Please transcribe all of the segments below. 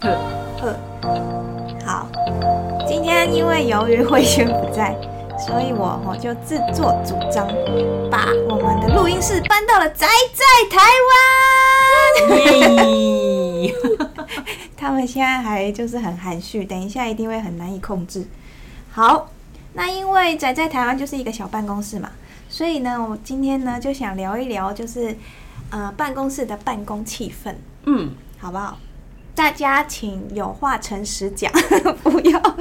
呵呵，好，今天因为由于慧轩不在，所以我我就自作主张，把我们的录音室搬到了宅在台湾。他们现在还就是很含蓄，等一下一定会很难以控制。好，那因为宅在台湾就是一个小办公室嘛，所以呢，我今天呢就想聊一聊，就是呃办公室的办公气氛，嗯，好不好？大家请有话诚实讲，不要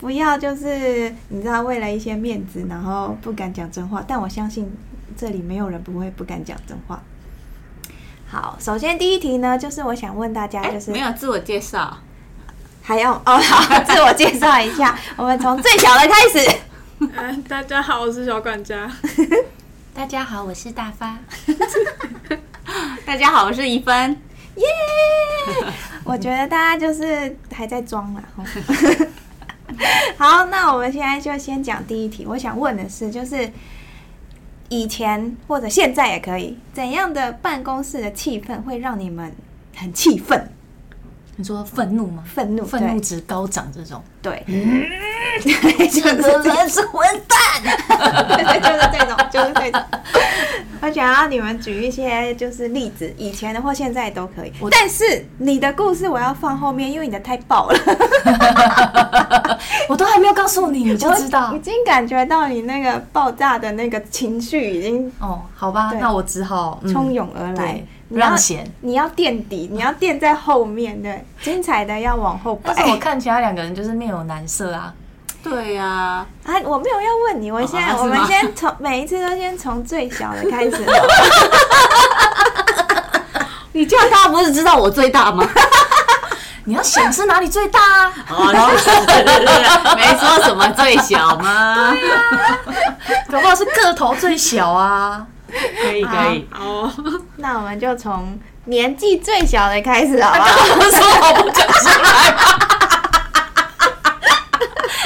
不要就是你知道为了一些面子，然后不敢讲真话。但我相信这里没有人不会不敢讲真话。好，首先第一题呢，就是我想问大家，就是、欸、没有自我介绍，还要 哦，好，自我介绍一下。我们从最小的开始。嗯，大家好，我是小管家。大家好，我是大发。大家好，我是一芬。耶、yeah!！我觉得大家就是还在装嘛。好，那我们现在就先讲第一题。我想问的是，就是以前或者现在也可以，怎样的办公室的气氛会让你们很气愤？你说愤怒吗？愤怒，愤怒值高涨这种。对，嗯，这个人 是混蛋。就是这种，就是这种。我想要你们举一些就是例子，以前的或现在都可以。但是你的故事我要放后面，因为你的太爆了。我都还没有告诉你，你就知道。已经感觉到你那个爆炸的那个情绪已经哦，好吧，那我只好冲涌而来。不让贤，你要垫底，你要垫在后面，对，精彩的要往后摆。但是我看其他两个人就是面有难色啊。对呀，啊，我没有要问你，我现在我们先从每一次都先从最小的开始。你这样大家不是知道我最大吗？你要想是哪里最大啊？哦，对对对，没说什么最小吗？对呀，搞不好是个头最小啊。可以可以，哦，那我们就从年纪最小的开始好不好？我说我不讲出来，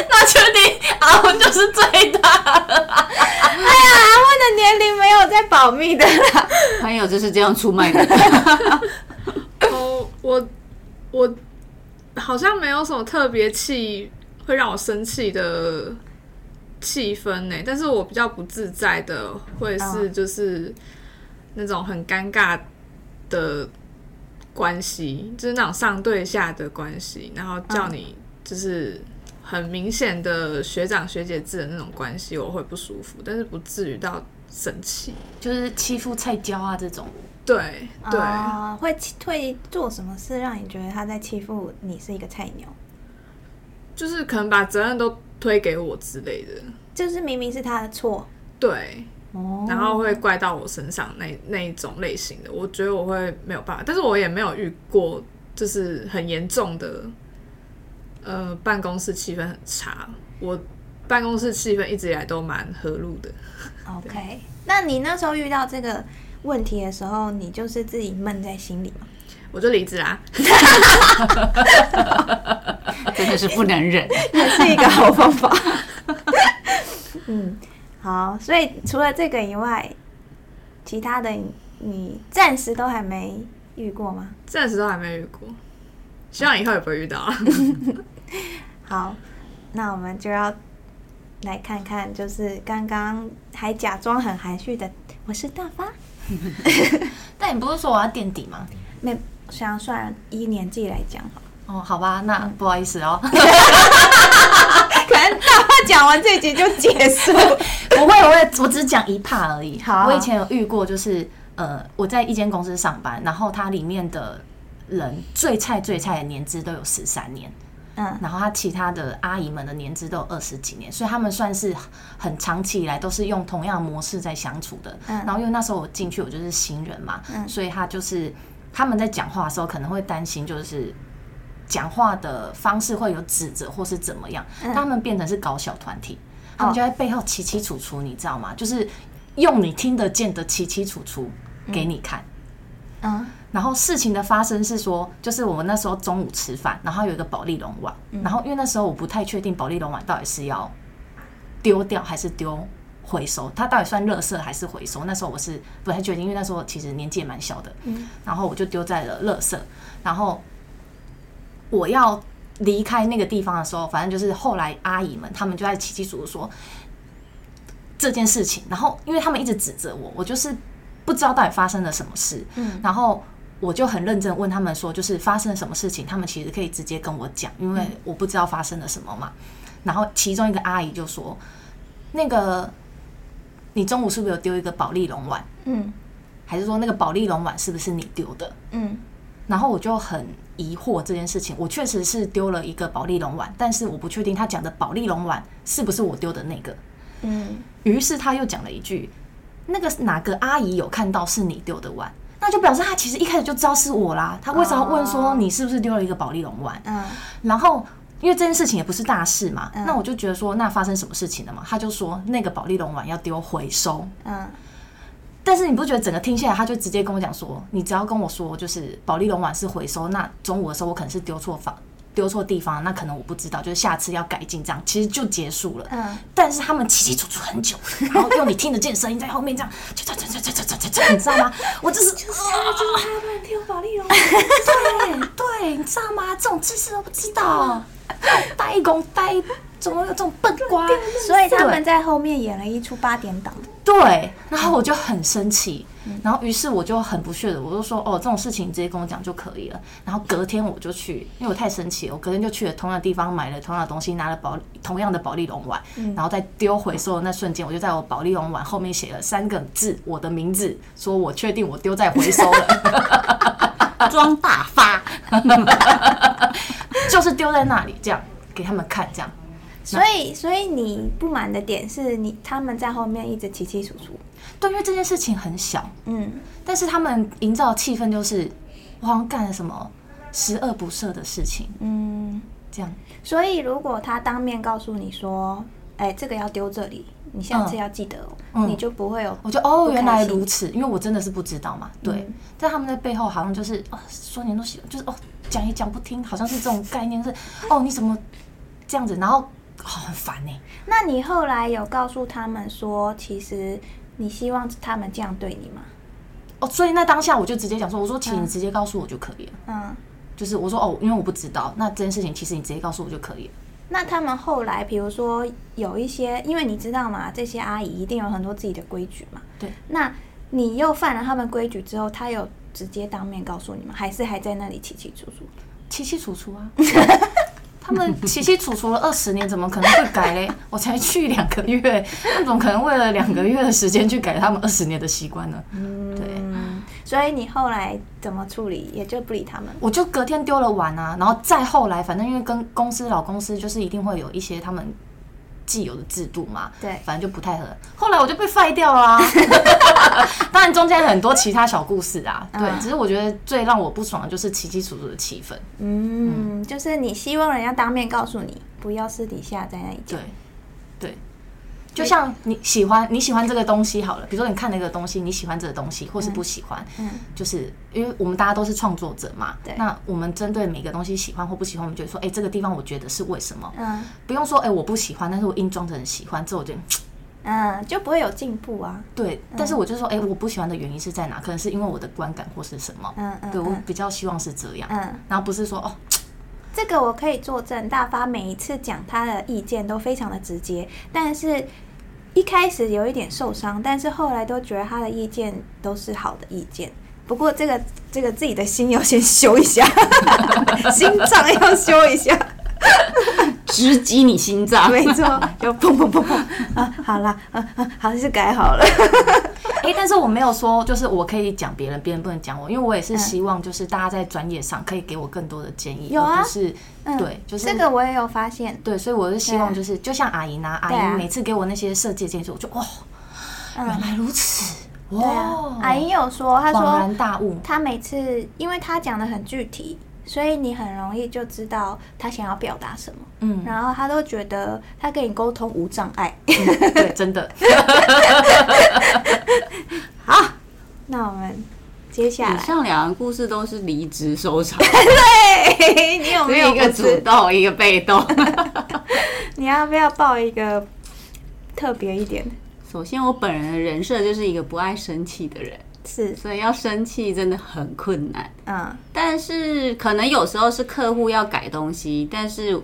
那确就是最大的。哎呀，阿文的年龄没有在保密的啦，朋友就是这样出卖的。哦，我我好像没有什么特别气会让我生气的。气氛呢？但是我比较不自在的会是就是那种很尴尬的关系，就是那种上对下的关系，然后叫你就是很明显的学长学姐制的那种关系，我会不舒服，但是不至于到生气，就是欺负菜椒啊这种。对对，呃，会会做什么事让你觉得他在欺负你是一个菜鸟？就是可能把责任都。推给我之类的，就是明明是他的错，对，哦，然后会怪到我身上那那一种类型的，我觉得我会没有办法，但是我也没有遇过，就是很严重的，呃，办公室气氛很差，我办公室气氛一直以来都蛮和睦的。OK，那你那时候遇到这个问题的时候，你就是自己闷在心里吗？我就离职啦，真的是不能忍，也是一个好方法。嗯，好，所以除了这个以外，其他的你暂时都还没遇过吗？暂时都还没遇过，希望以后也不会遇到。好，那我们就要来看看，就是刚刚还假装很含蓄的，我是大发。但你不是说我要垫底吗？没。想算一年纪来讲哦，好吧，那不好意思哦，可能大话讲完这集就结束，不会，我会，我只讲一 part 而已。好，我以前有遇过，就是呃，我在一间公司上班，然后它里面的人最菜最菜的年资都有十三年，嗯，然后他其他的阿姨们的年资都有二十几年，所以他们算是很长期以来都是用同样模式在相处的。嗯，然后因为那时候我进去，我就是新人嘛，嗯，所以他就是。他们在讲话的时候可能会担心，就是讲话的方式会有指责或是怎么样。他们变成是搞小团体，他们就在背后清清楚楚，你知道吗？就是用你听得见的清清楚楚给你看。嗯，然后事情的发生是说，就是我们那时候中午吃饭，然后有一个保利龙碗，然后因为那时候我不太确定保利龙碗到底是要丢掉还是丢。回收，它到底算垃圾还是回收？那时候我是不太确定，因为那时候其实年纪也蛮小的。嗯，然后我就丢在了垃圾，然后我要离开那个地方的时候，反正就是后来阿姨们他们就在起起楚楚说这件事情，然后因为他们一直指责我，我就是不知道到底发生了什么事，嗯，然后我就很认真问他们说，就是发生了什么事情，他们其实可以直接跟我讲，因为我不知道发生了什么嘛。然后其中一个阿姨就说，那个你中午是不是有丢一个保利龙碗？嗯，还是说那个保利龙碗是不是你丢的？嗯，然后我就很疑惑这件事情，我确实是丢了一个保利龙碗，但是我不确定他讲的保利龙碗是不是我丢的那个。嗯，于是他又讲了一句：“那个哪个阿姨有看到是你丢的碗，那就表示他其实一开始就知道是我啦。他为什么问说你是不是丢了一个保利龙碗？嗯，然后因为这件事情也不是大事嘛，那我就觉得说那发生什么事情了嘛？他就说那个保利龙碗要丢回收。嗯，但是你不觉得整个听下来，他就直接跟我讲说，你只要跟我说就是保利龙碗是回收，那中午的时候我可能是丢错房。”丢错地方，那可能我不知道，就是下次要改进这样，其实就结束了。嗯，但是他们起起出出很久，然后用你听得见声音在后面这样，你知道吗？我这是就是就是他们丢法力 龙，对对，你知道吗？这种知识都不知道，呆公呆，怎么有这种笨瓜？所以他们在后面演了一出八点档。对，然后我就很生气。然后，于是我就很不屑的，我就说：“哦，这种事情你直接跟我讲就可以了。”然后隔天我就去，因为我太生气了，我隔天就去了同样的地方，买了同样的东西，拿了保同样的保丽龙碗，然后在丢回收的那瞬间，我就在我保丽龙碗后面写了三个字，我的名字，说我确定我丢在回收了，装大发，就是丢在那里，这样给他们看，这样。所以，所以你不满的点是你他们在后面一直起起楚楚。对，因为这件事情很小，嗯，但是他们营造气氛就是我好像干了什么十恶不赦的事情，嗯，这样。所以如果他当面告诉你说，哎，这个要丢这里，你下次要记得哦，嗯，你就不会有。我就哦，原来如此，因为我真的是不知道嘛，对。嗯，在他们在背后好像就是哦，说你都喜欢，就是哦，讲也讲不听，好像是这种概念是哦，你怎么这样子，然后，哦，很烦呢。那你后来有告诉他们说，其实。你希望他们这样对你吗？哦，所以那当下我就直接讲说，我说，请你直接告诉我就可以了。嗯，就是我说哦，因为我不知道，那这件事情其实你直接告诉我就可以了。那他们后来，比如说有一些，因为你知道嘛，这些阿姨一定有很多自己的规矩嘛。对。那你又犯了他们规矩之后，他有直接当面告诉你吗？还是还在那里起起楚楚？起起楚楚啊。他们起起楚楚了二十年，怎么可能会改嘞？我才去两个月，那怎么可能为了两个月的时间去改他们二十年的习惯呢？嗯，对。所以你后来怎么处理？也就不理他们。我就隔天丢了碗啊，然后再后来，反正因为跟公司老公司就是一定会有一些他们。既有的制度嘛，对，反正就不太合。后来我就被废掉啦啊，当然中间很多其他小故事啊，对，只是我觉得最让我不爽的就是起起楚楚的气氛。嗯，就是你希望人家当面告诉你，不要私底下在那里讲。对，对。就像你喜欢你喜欢这个东西好了，比如说你看那个东西，你喜欢这个东西，或是不喜欢，嗯，就是因为我们大家都是创作者嘛，对，那我们针对每个东西喜欢或不喜欢，我们觉得说，哎，这个地方我觉得是为什么？嗯，不用说，哎，我不喜欢，但是我硬装着很喜欢，这我就，嗯，就不会有进步啊。对，但是我就说，哎，我不喜欢的原因是在哪？可能是因为我的观感或是什么？嗯嗯，对我比较希望是这样，嗯，然后不是说哦，这个我可以作证，大发每一次讲他的意见都非常的直接，但是。一开始有一点受伤，但是后来都觉得他的意见都是好的意见。不过这个这个自己的心要先修一下，心脏要修一下。直击你心脏，没错，就砰砰砰砰啊！好了，啊啊，好像是改好了。但是我没有说，就是我可以讲别人，别人不能讲我，因为我也是希望，就是大家在专业上可以给我更多的建议，有啊，而不是、嗯、对，就是这个我也有发现，对，所以我是希望，就是、啊、就像阿姨呢，阿姨每次给我那些设计建议，我就哇，原来如此，哇，啊、阿姨有说，她说恍然大悟，她每次因为她讲的很具体。所以你很容易就知道他想要表达什么，嗯，然后他都觉得他跟你沟通无障碍，嗯，对，真的。好，那我们接下来，以上两个故事都是离职收场，对，你有没有一个主动，一个被动？你要不要报一个特别一点？首先，我本人的人设就是一个不爱生气的人。是，所以要生气真的很困难。嗯，但是可能有时候是客户要改东西，但是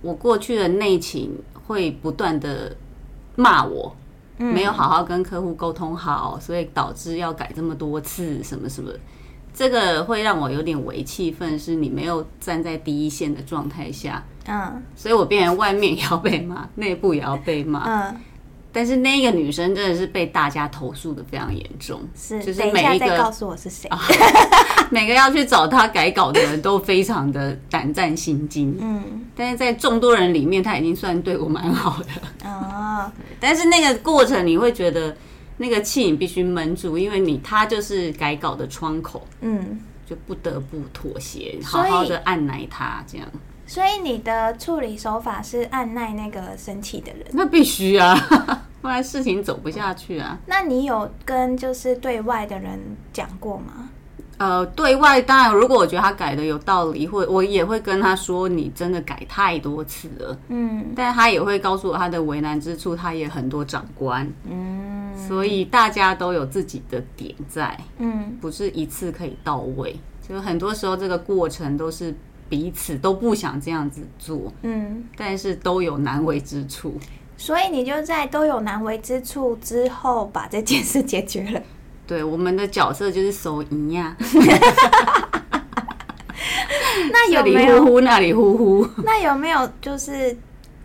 我过去的内勤会不断的骂我，没有好好跟客户沟通好，所以导致要改这么多次，什么什么。这个会让我有点为气愤，是你没有站在第一线的状态下，嗯，所以我变成外面也要被骂，内部也要被骂，嗯，但是那个女生真的是被大家投诉的非常严重，是，就是每一个再告诉我是谁，每个要去找她改稿的人都非常的胆战心惊，嗯，但是在众多人里面，她已经算对我蛮好的，哦，但是那个过程你会觉得。那个气你必须闷住，因为你她就是改稿的窗口，嗯，就不得不妥协，好好的按耐她这样。所以你的处理手法是按耐那个生气的人？那必须啊，不然事情走不下去啊。那你有跟就是对外的人讲过吗？呃，对外当然，如果我觉得他改的有道理，或我也会跟他说，你真的改太多次了。嗯，但他也会告诉我他的为难之处，他也很多长官。嗯，所以大家都有自己的点在。嗯，不是一次可以到位，就很多时候这个过程都是彼此都不想这样子做。嗯，但是都有难为之处。所以你就在都有难为之处之后，把这件事解决了。对，我们的角色就是手淫呀。那有没有呼呼，那里呼呼？那有没有就是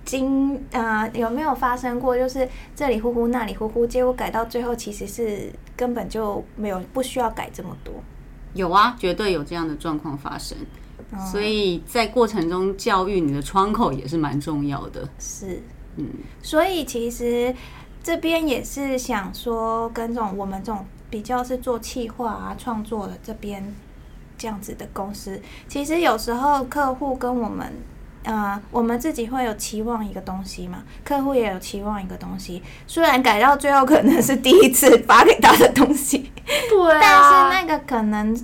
经呃有没有发生过，就是这里呼呼，那里呼呼，结果改到最后其实是根本就没有不需要改这么多？有啊，绝对有这样的状况发生。哦、所以在过程中教育你的窗口也是蛮重要的。是，嗯，所以其实这边也是想说，跟这种我们这种。比较是做企划啊、创作的这边这样子的公司，其实有时候客户跟我们，呃，我们自己会有期望一个东西嘛，客户也有期望一个东西。虽然改到最后可能是第一次发给他的东西，对啊，但是那个可能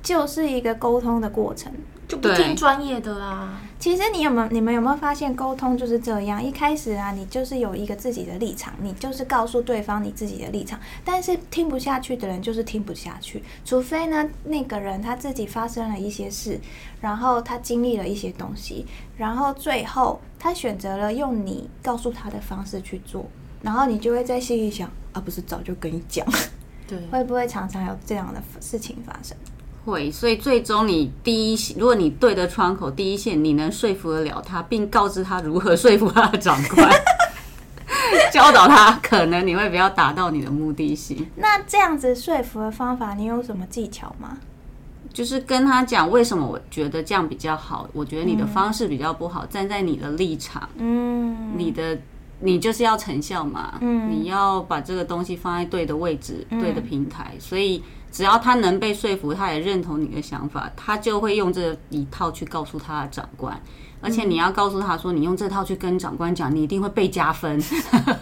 就是一个沟通的过程。就不听专业的啦。其实你有没有，你们有没有发现，沟通就是这样？一开始啊，你就是有一个自己的立场，你就是告诉对方你自己的立场。但是听不下去的人就是听不下去，除非呢，那个人他自己发生了一些事，然后他经历了一些东西，然后最后他选择了用你告诉他的方式去做，然后你就会在心里想啊，不是早就跟你讲？对，会不会常常有这样的事情发生？会，所以最终你第一，如果你对的窗口第一线，你能说服得了他，并告知他如何说服他的长官，教导他，可能你会比较达到你的目的性。那这样子说服的方法，你有什么技巧吗？就是跟他讲为什么我觉得这样比较好，我觉得你的方式比较不好，嗯、站在你的立场，嗯，你的你就是要成效嘛，嗯，你要把这个东西放在对的位置，嗯、对的平台，所以。只要他能被说服，他也认同你的想法，他就会用这一套去告诉他的长官。而且你要告诉他说，你用这套去跟长官讲，你一定会被加分。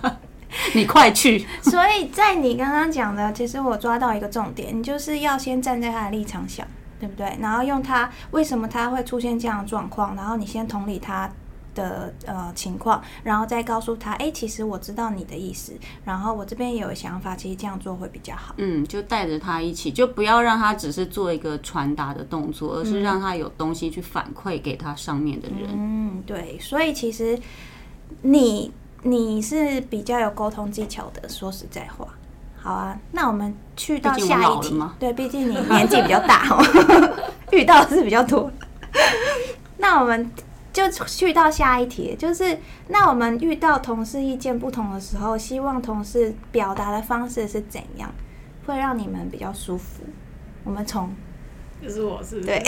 你快去！所以在你刚刚讲的，其实我抓到一个重点，你就是要先站在他的立场想，对不对？然后用他为什么他会出现这样的状况，然后你先同理他。的呃情况，然后再告诉他，哎，其实我知道你的意思，然后我这边也有想法，其实这样做会比较好。嗯，就带着他一起，就不要让他只是做一个传达的动作，而是让他有东西去反馈给他上面的人。嗯，对，所以其实你你是比较有沟通技巧的，说实在话。好啊，那我们去到下一题。对，毕竟你年纪比较大哦，遇到的是比较多。那我们。就去到下一题，就是那我们遇到同事意见不同的时候，希望同事表达的方式是怎样，会让你们比较舒服？我们从，就是我是，是，对，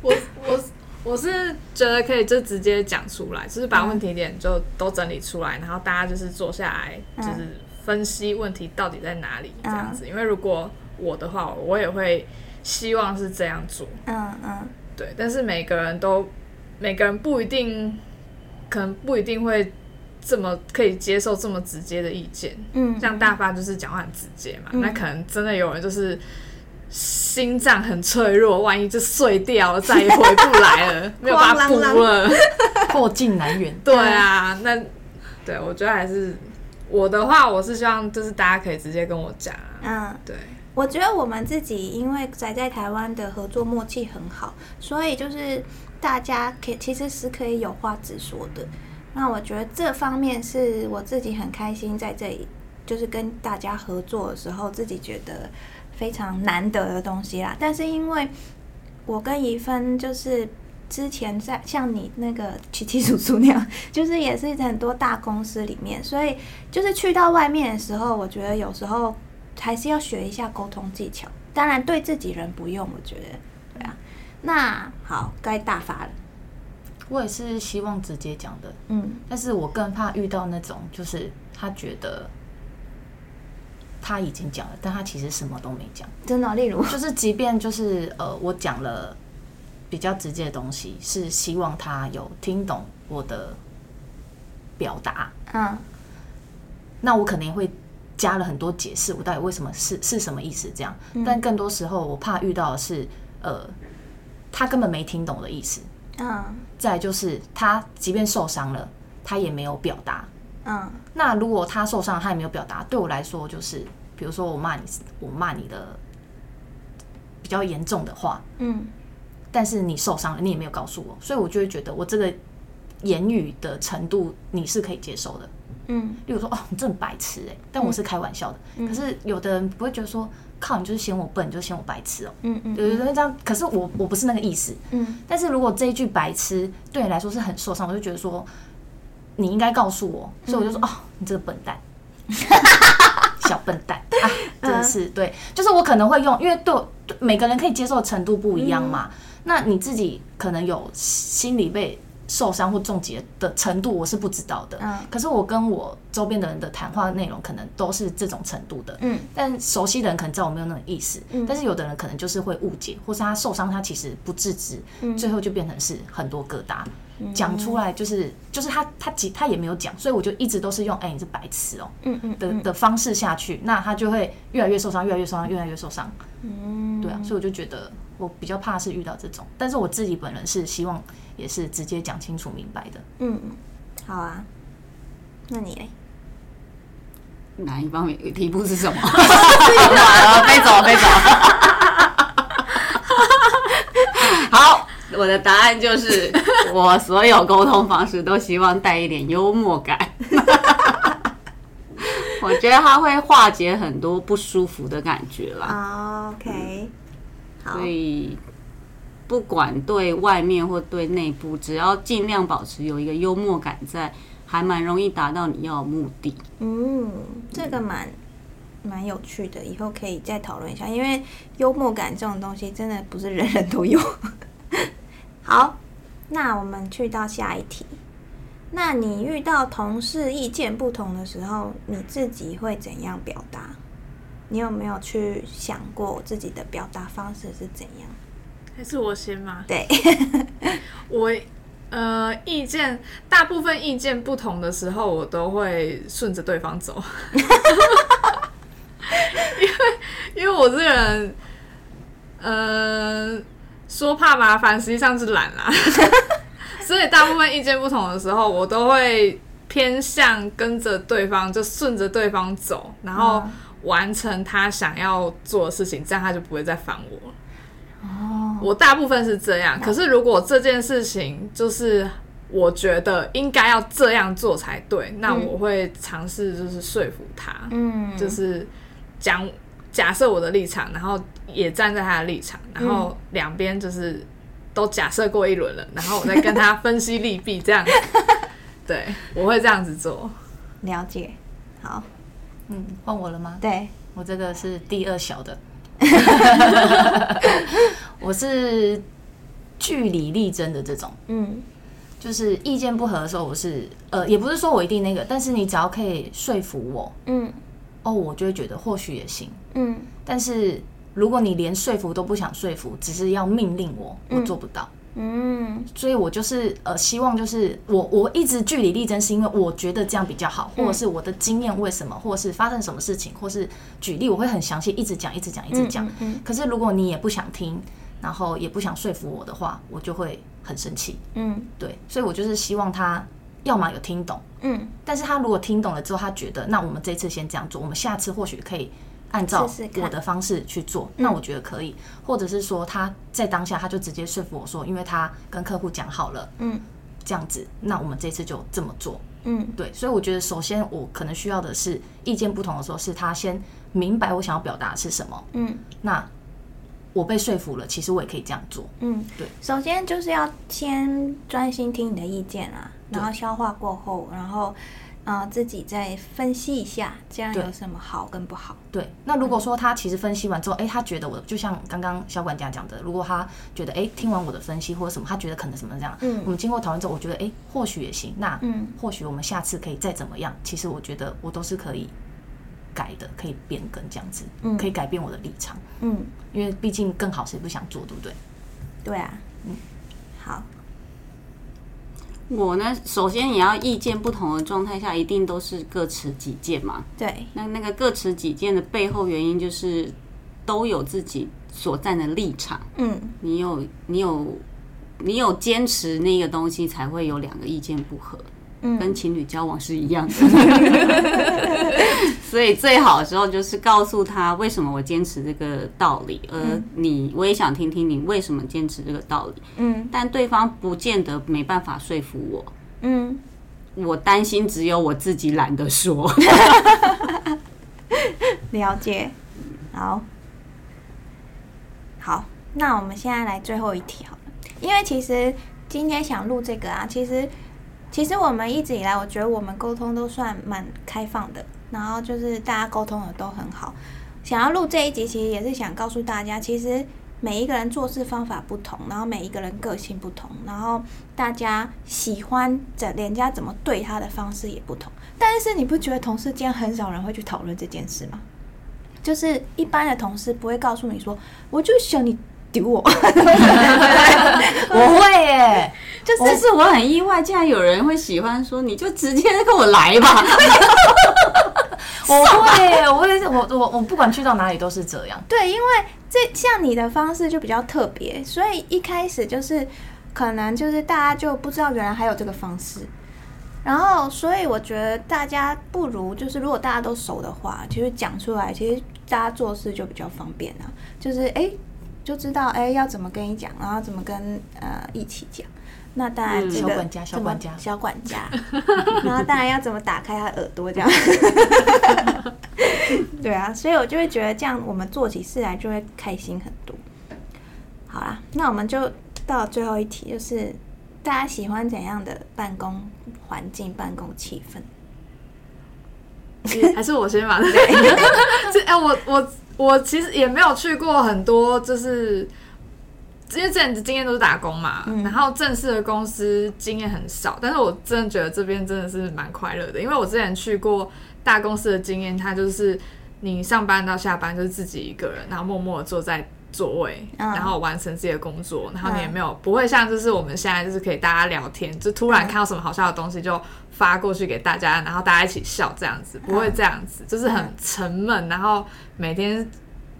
我我我是觉得可以就直接讲出来，就是把问题点就都整理出来，然后大家就是坐下来，就是分析问题到底在哪里这样子。因为如果我的话，我也会希望是这样做。嗯嗯，对，但是每个人都。每个人不一定，可能不一定会这么可以接受这么直接的意见。嗯，像大发就是讲话很直接嘛，嗯，那可能真的有人就是心脏很脆弱，万一就碎掉了，再也回不来了，没有办法补了，破镜难圆。对啊，那对我觉得还是我的话，我是希望就是大家可以直接跟我讲。嗯，对，我觉得我们自己因为宅在台湾的合作默契很好，所以就是大家可以其实是可以有话直说的。那我觉得这方面是我自己很开心在这里，就是跟大家合作的时候，自己觉得非常难得的东西啦。但是因为我跟怡芬就是。之前在像你那个七七叔叔那样，就是也是很多大公司里面，所以就是去到外面的时候，我觉得有时候还是要学一下沟通技巧。当然对自己人不用，我觉得。那好，该大发了。我也是希望直接讲的，嗯，但是我更怕遇到那种，就是他觉得他已经讲了，但他其实什么都没讲。真的，例如就是即便就是呃，我讲了。比较直接的东西是希望他有听懂我的表达，嗯，那我肯定会加了很多解释，我到底为什么是是什么意思这样，但更多时候我怕遇到的是，呃，他根本没听懂的意思，嗯，再就是他即便受伤了，他也没有表达，嗯，那如果他受伤他也没有表达，对我来说就是，比如说我骂你，我骂你的比较严重的话，嗯。但是你受伤了，你也没有告诉我，所以我就会觉得我这个言语的程度你是可以接受的，嗯，例如说哦，你这很白痴哎，但我是开玩笑的，嗯、可是有的人不会觉得说，靠，你就是嫌我笨，你就嫌我白痴哦，嗯嗯，对对对，这样，可是我我不是那个意思，嗯，但是如果这一句白痴对你来说是很受伤，我就觉得说你应该告诉我，所以我就说、嗯、哦，你这个笨蛋，小笨蛋。啊，真的是对，就是我可能会用，因为对每个人可以接受的程度不一样嘛。嗯。那你自己可能有心理被受伤或重疾的程度，我是不知道的。嗯，可是我跟我周边的人的谈话内容可能都是这种程度的。嗯，但熟悉的人可能知道我没有那种意思。嗯，但是有的人可能就是会误解，或是他受伤，他其实不自知，最后就变成是很多疙瘩。讲出来就是就是他他他他也没有讲，所以我就一直都是用哎、欸、你是白痴哦、喔，嗯嗯的的方式下去，那他就会越来越受伤，越来越受伤，越来越受伤。嗯，对啊，所以我就觉得我比较怕是遇到这种，但是我自己本人是希望也是直接讲清楚明白的。嗯，好啊，那你嘞？哪一方面题目是什么？飞走飞走。好。我的答案就是，我所有沟通方式都希望带一点幽默感。我觉得它会化解很多不舒服的感觉啦。OK，好。所以不管对外面或对内部，只要尽量保持有一个幽默感在，还蛮容易达到你要的目的。嗯，这个蛮蛮有趣的，以后可以再讨论一下。因为幽默感这种东西，真的不是人人都有。好，那我们去到下一题。那你遇到同事意见不同的时候，你自己会怎样表达？你有没有去想过自己的表达方式是怎样？还是我先吗？对，我呃，意见大部分意见不同的时候，我都会顺着对方走，因为因为我这个人，呃。说怕麻烦，实际上是懒啦。所以大部分意见不同的时候，我都会偏向跟着对方，就顺着对方走，然后完成他想要做的事情，这样他就不会再烦我。哦，我大部分是这样。可是如果这件事情就是我觉得应该要这样做才对，那我会尝试就是说服他，嗯，就是讲。假设我的立场，然后也站在他的立场，然后两边就是都假设过一轮了，然后我再跟他分析利弊，这样。对，我会这样子做。了解。好，嗯，换我了吗？对，我这个是第二小的。我是据理力争的这种。嗯，就是意见不合的时候，我是呃，也不是说我一定那个，但是你只要可以说服我，嗯。哦，我就会觉得或许也行，嗯，但是如果你连说服都不想说服，只是要命令我，我做不到，嗯，所以我就是呃，希望就是我我一直据理力争，是因为我觉得这样比较好，或者是我的经验为什么，或者是发生什么事情，或是举例，我会很详细，一直讲，一直讲，一直讲，嗯，可是如果你也不想听，然后也不想说服我的话，我就会很生气，嗯，对，所以我就是希望他要么有听懂，嗯，但是他如果听懂了之后，他觉得那我们这次先这样做，我们下次或许可以按照我的方式去做，试试那我觉得可以，或者是说他在当下他就直接说服我说，因为他跟客户讲好了，嗯，这样子，那我们这次就这么做，嗯，对，所以我觉得首先我可能需要的是意见不同的时候，是他先明白我想要表达的是什么，嗯，那我被说服了，其实我也可以这样做，嗯，对，首先就是要先专心听你的意见啊。然后消化过后，然后，呃，自己再分析一下，这样有什么好跟不好？对。那如果说他其实分析完之后，哎，他觉得我就像刚刚小管家讲的，如果他觉得哎，听完我的分析或者什么，他觉得可能什么这样，嗯，我们经过讨论之后，我觉得哎，或许也行。那嗯，或许我们下次可以再怎么样？其实我觉得我都是可以改的，可以变更这样子，嗯，可以改变我的立场，嗯，因为毕竟更好谁不想做，对不对？对啊，嗯，好。我呢，首先你要意见不同的状态下，一定都是各持己见嘛。对，那那个各持己见的背后原因，就是都有自己所站的立场。嗯，你有你有你有坚持那个东西，才会有两个意见不合。嗯，跟情侣交往是一样的。所以最好的时候就是告诉他为什么我坚持这个道理，而你我也想听听你为什么坚持这个道理。嗯，但对方不见得没办法说服我。嗯，我担心只有我自己懒得说。了解。好，好，那我们现在来最后一题好了，因为其实今天想录这个啊，其实其实我们一直以来，我觉得我们沟通都算蛮开放的。然后就是大家沟通的都很好，想要录这一集，其实也是想告诉大家，其实每一个人做事方法不同，然后每一个人个性不同，然后大家喜欢怎人家怎么对他的方式也不同。但是你不觉得同事间很少人会去讨论这件事吗？就是一般的同事不会告诉你说，我就想你丢我，我会耶，就是，就是我很意外，竟然有人会喜欢说，你就直接跟我来吧。我会，我也是，我我我不管去到哪里都是这样。对，因为这像你的方式就比较特别，所以一开始就是可能就是大家就不知道原来还有这个方式。然后，所以我觉得大家不如就是如果大家都熟的话，其实讲出来，其实大家做事就比较方便啊。就是哎，就知道哎要怎么跟你讲，然后怎么跟呃一起讲。那当然，这个小管家，小管家，小管家。然后当然要怎么打开他耳朵这样。对啊，所以我就会觉得这样，我们做起事来就会开心很多。好啦，那我们就到最后一题，就是大家喜欢怎样的办公环境、办公气氛？还是我先吧。哎，我我我其实也没有去过很多，就是。因为之前的经验都是打工嘛，嗯、然后正式的公司经验很少，但是我真的觉得这边真的是蛮快乐的，因为我之前去过大公司的经验，它就是你上班到下班就是自己一个人，然后默默的坐在座位，嗯、然后完成自己的工作，然后你也没有、嗯、不会像就是我们现在就是可以大家聊天，就突然看到什么好笑的东西就发过去给大家，然后大家一起笑这样子，不会这样子，就是很沉闷，然后每天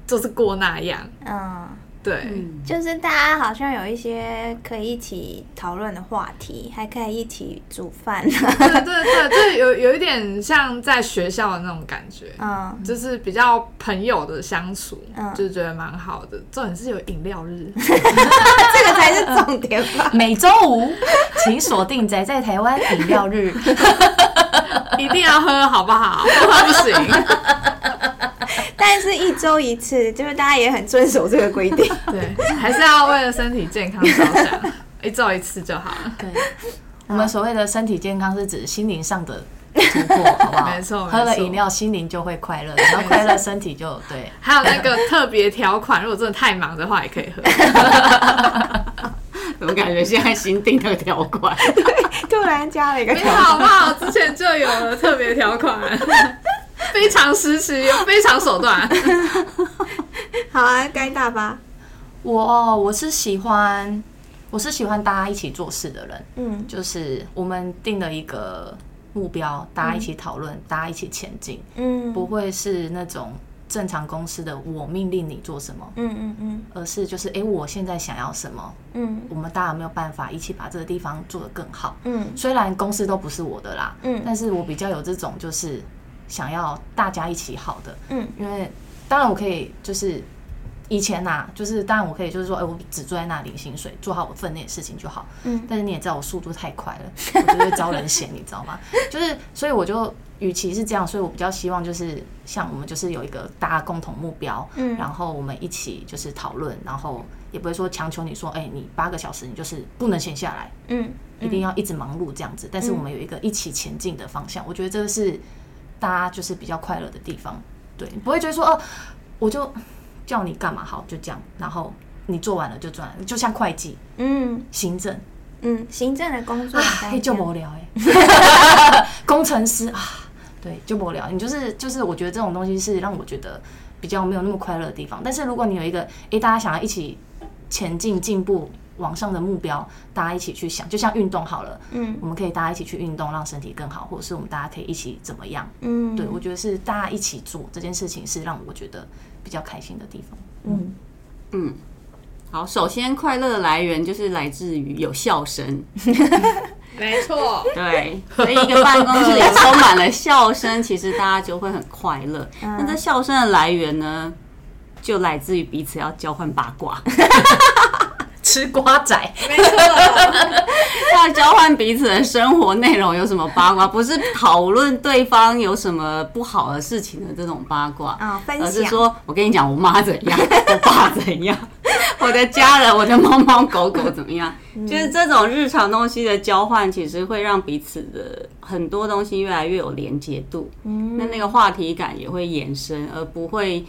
就是过那样，嗯。对，嗯、就是大家好像有一些可以一起讨论的话题，还可以一起煮饭。对对对，就有 有一点像在学校的那种感觉，嗯，就是比较朋友的相处，嗯，就觉得蛮好的。重点是有饮料日，这个才是重点吧。每周五，请锁定宅在台湾饮料日，一定要喝，好不好？不喝不行。但是一周一次，就是大家也很遵守这个规定。对，还是要为了身体健康着想，一周一次就好了。对，我们所谓的身体健康是指心灵上的突破，好不好？没错，喝了饮料，心灵就会快乐，然后快乐，身体就对。还有那个特别条款，如果真的太忙的话，也可以喝。怎么感觉现在新订的条款？突然加了一个条款，好不好？之前就有了特别条款。非常时期，有非常手段。好啊，该大吧。我我是喜欢，我是喜欢大家一起做事的人。嗯，就是我们定了一个目标，大家一起讨论，嗯、大家一起前进。嗯，不会是那种正常公司的我命令你做什么，嗯嗯嗯，而是就是哎、欸，我现在想要什么，嗯，我们大家有没有办法一起把这个地方做得更好？嗯，虽然公司都不是我的啦，嗯，但是我比较有这种就是想要大家一起好的，嗯，因为当然我可以就是。以前呐、啊，就是当然我可以就是说，哎、欸，我只坐在那领薪水，做好我分内的事情就好。嗯。但是你也知道我速度太快了，我就会招人嫌，你知道吗？就是，所以我就，与其是这样，所以我比较希望就是像我们就是有一个大家共同目标，嗯，然后我们一起就是讨论，然后也不会说强求你说，哎、欸，你八个小时你就是不能闲下来，嗯，一定要一直忙碌这样子。但是我们有一个一起前进的方向，我觉得这个是大家就是比较快乐的地方，对，不会觉得说哦，我就。叫你干嘛好就这样，然后你做完了就赚，就像会计，嗯，行政，嗯，行政的工作，哎，就无聊哎，工程师啊，对，就无聊。你就是就是，我觉得这种东西是让我觉得比较没有那么快乐的地方。但是如果你有一个，哎，大家想要一起前进、进步、往上的目标，大家一起去想，就像运动好了，嗯，我们可以大家一起去运动，让身体更好，或者是我们大家可以一起怎么样，嗯，对，我觉得是大家一起做这件事情，是让我觉得。比较开心的地方，嗯。嗯，好，首先快乐的来源就是来自于有笑声，没错，对，所以一个办公室里充满了笑声，其实大家就会很快乐。那这笑声的来源呢，就来自于彼此要交换八卦。吃瓜仔，没错，要交换彼此的生活内容，有什么八卦？不是讨论对方有什么不好的事情的这种八卦啊，而是说我跟你讲，我妈怎样，我爸怎样，我的家人，我的猫猫狗狗怎么样？就是这种日常东西的交换，其实会让彼此的很多东西越来越有连接度。嗯，那那个话题感也会延伸，而不会。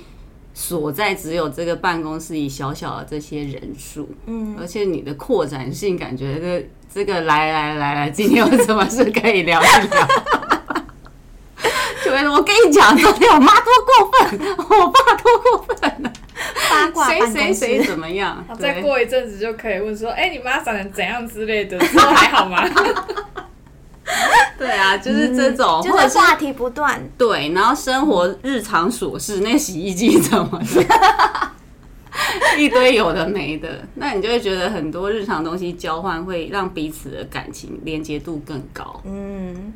所在只有这个办公室里小小的这些人数，嗯，而且你的扩展性感觉这这个来来来来，今天有什么事可以聊一聊？就我跟你讲，昨天我妈多过分，我爸多过分了，八卦 谁谁谁怎么样？再过一阵子就可以问说，哎、欸，你妈长得怎样之类的，都还好吗？对啊，就是这种，或者是话题不断。对，然后生活日常琐事，那洗衣机怎么的，一堆有的没的，那你就会觉得很多日常东西交换会让彼此的感情连接度更高。嗯，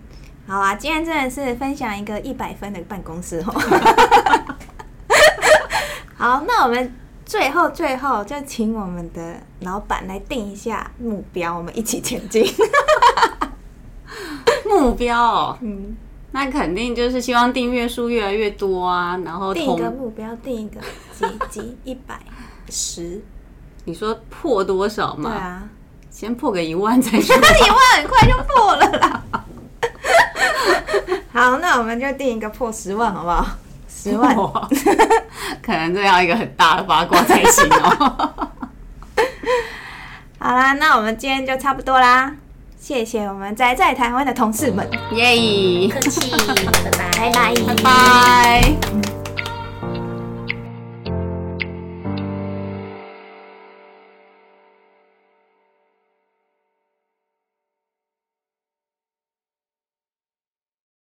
好啊，今天真的是分享一个一百分的办公室哦。好，那我们最后最后就请我们的老板来定一下目标，我们一起前进。目标、哦，嗯，那肯定就是希望订阅数越来越多啊，然后定一个目标，定一个几几一百十，你说破多少嘛？对啊，先破个一万再说。一万很快就破了啦。好，那我们就定一个破十万，好不好？十万，可能这要一个很大的八卦才行哦、喔。好啦，那我们今天就差不多啦。谢谢我们宅在台湾的同事们，耶！客气，拜拜，拜拜，拜拜。